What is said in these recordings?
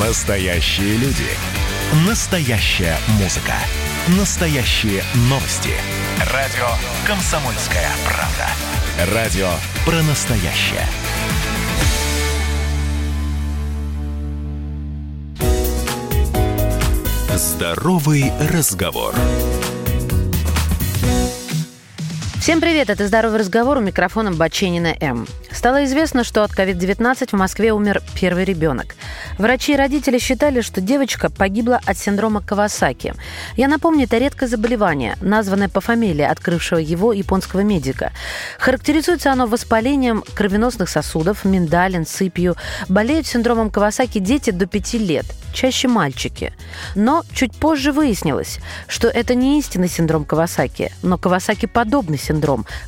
Настоящие люди. Настоящая музыка. Настоящие новости. Радио «Комсомольская правда». Радио про настоящее. Здоровый разговор. Всем привет, это «Здоровый разговор» у микрофона Баченина М. Стало известно, что от COVID-19 в Москве умер первый ребенок. Врачи и родители считали, что девочка погибла от синдрома Кавасаки. Я напомню, это редкое заболевание, названное по фамилии открывшего его японского медика. Характеризуется оно воспалением кровеносных сосудов, миндалин, сыпью. Болеют синдромом Кавасаки дети до 5 лет, чаще мальчики. Но чуть позже выяснилось, что это не истинный синдром Кавасаки, но Кавасаки-подобный синдром,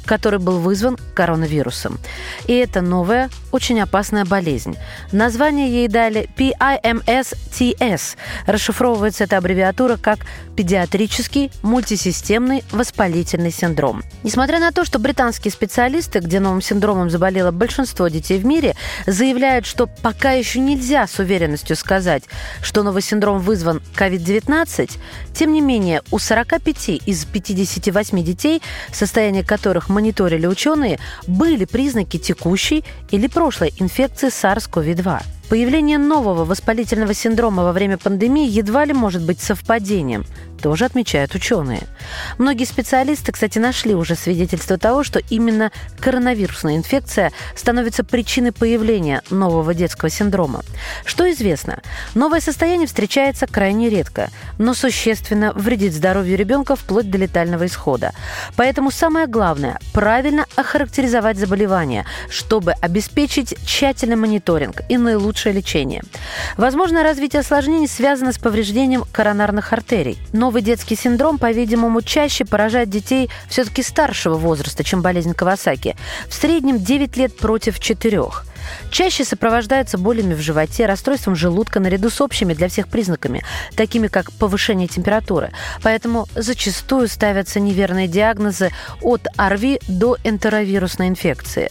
который был вызван коронавирусом. И это новая, очень опасная болезнь. Название ей дали PIMS-TS. Расшифровывается эта аббревиатура как педиатрический мультисистемный воспалительный синдром. Несмотря на то, что британские специалисты, где новым синдромом заболело большинство детей в мире, заявляют, что пока еще нельзя с уверенностью сказать, что новый синдром вызван COVID-19, тем не менее у 45 из 58 детей, состояние которых мониторили ученые, были признаки текущей или прошлой инфекции SARS-CoV-2. Появление нового воспалительного синдрома во время пандемии едва ли может быть совпадением тоже отмечают ученые. Многие специалисты, кстати, нашли уже свидетельство того, что именно коронавирусная инфекция становится причиной появления нового детского синдрома. Что известно? Новое состояние встречается крайне редко, но существенно вредит здоровью ребенка вплоть до летального исхода. Поэтому самое главное – правильно охарактеризовать заболевание, чтобы обеспечить тщательный мониторинг и наилучшее лечение. Возможное развитие осложнений связано с повреждением коронарных артерий, но новый детский синдром, по-видимому, чаще поражает детей все-таки старшего возраста, чем болезнь Кавасаки. В среднем 9 лет против 4. Чаще сопровождаются болями в животе, расстройством желудка наряду с общими для всех признаками, такими как повышение температуры. Поэтому зачастую ставятся неверные диагнозы от ОРВИ до энтеровирусной инфекции.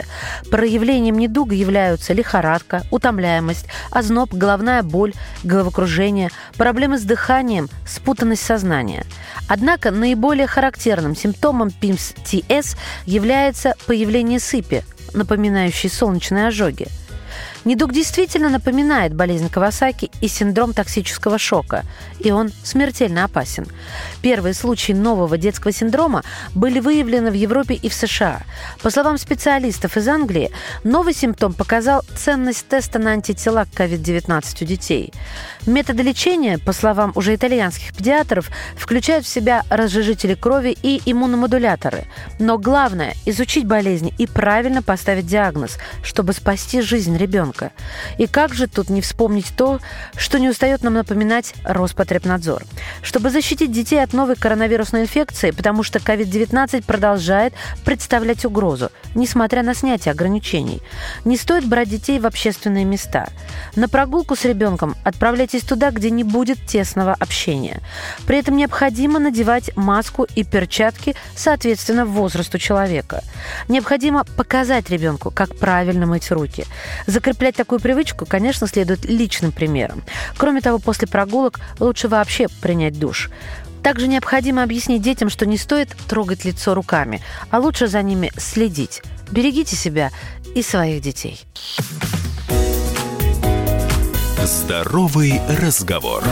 Проявлением недуга являются лихорадка, утомляемость, озноб, головная боль, головокружение, проблемы с дыханием, спутанность сознания. Однако наиболее характерным симптомом ПИМС-ТС является появление сыпи, напоминающей солнечные ожоги. Недуг действительно напоминает болезнь Кавасаки и синдром токсического шока, и он смертельно опасен. Первые случаи нового детского синдрома были выявлены в Европе и в США. По словам специалистов из Англии, новый симптом показал ценность теста на антитела к COVID-19 у детей. Методы лечения, по словам уже итальянских педиатров, включают в себя разжижители крови и иммуномодуляторы. Но главное – изучить болезнь и правильно поставить диагноз, чтобы спасти жизнь ребенка ребенка. И как же тут не вспомнить то, что не устает нам напоминать Роспотребнадзор. Чтобы защитить детей от новой коронавирусной инфекции, потому что COVID-19 продолжает представлять угрозу, несмотря на снятие ограничений. Не стоит брать детей в общественные места. На прогулку с ребенком отправляйтесь туда, где не будет тесного общения. При этом необходимо надевать маску и перчатки соответственно возрасту человека. Необходимо показать ребенку, как правильно мыть руки. Закреплять Закреплять такую привычку, конечно, следует личным примером. Кроме того, после прогулок лучше вообще принять душ. Также необходимо объяснить детям, что не стоит трогать лицо руками, а лучше за ними следить. Берегите себя и своих детей. Здоровый разговор.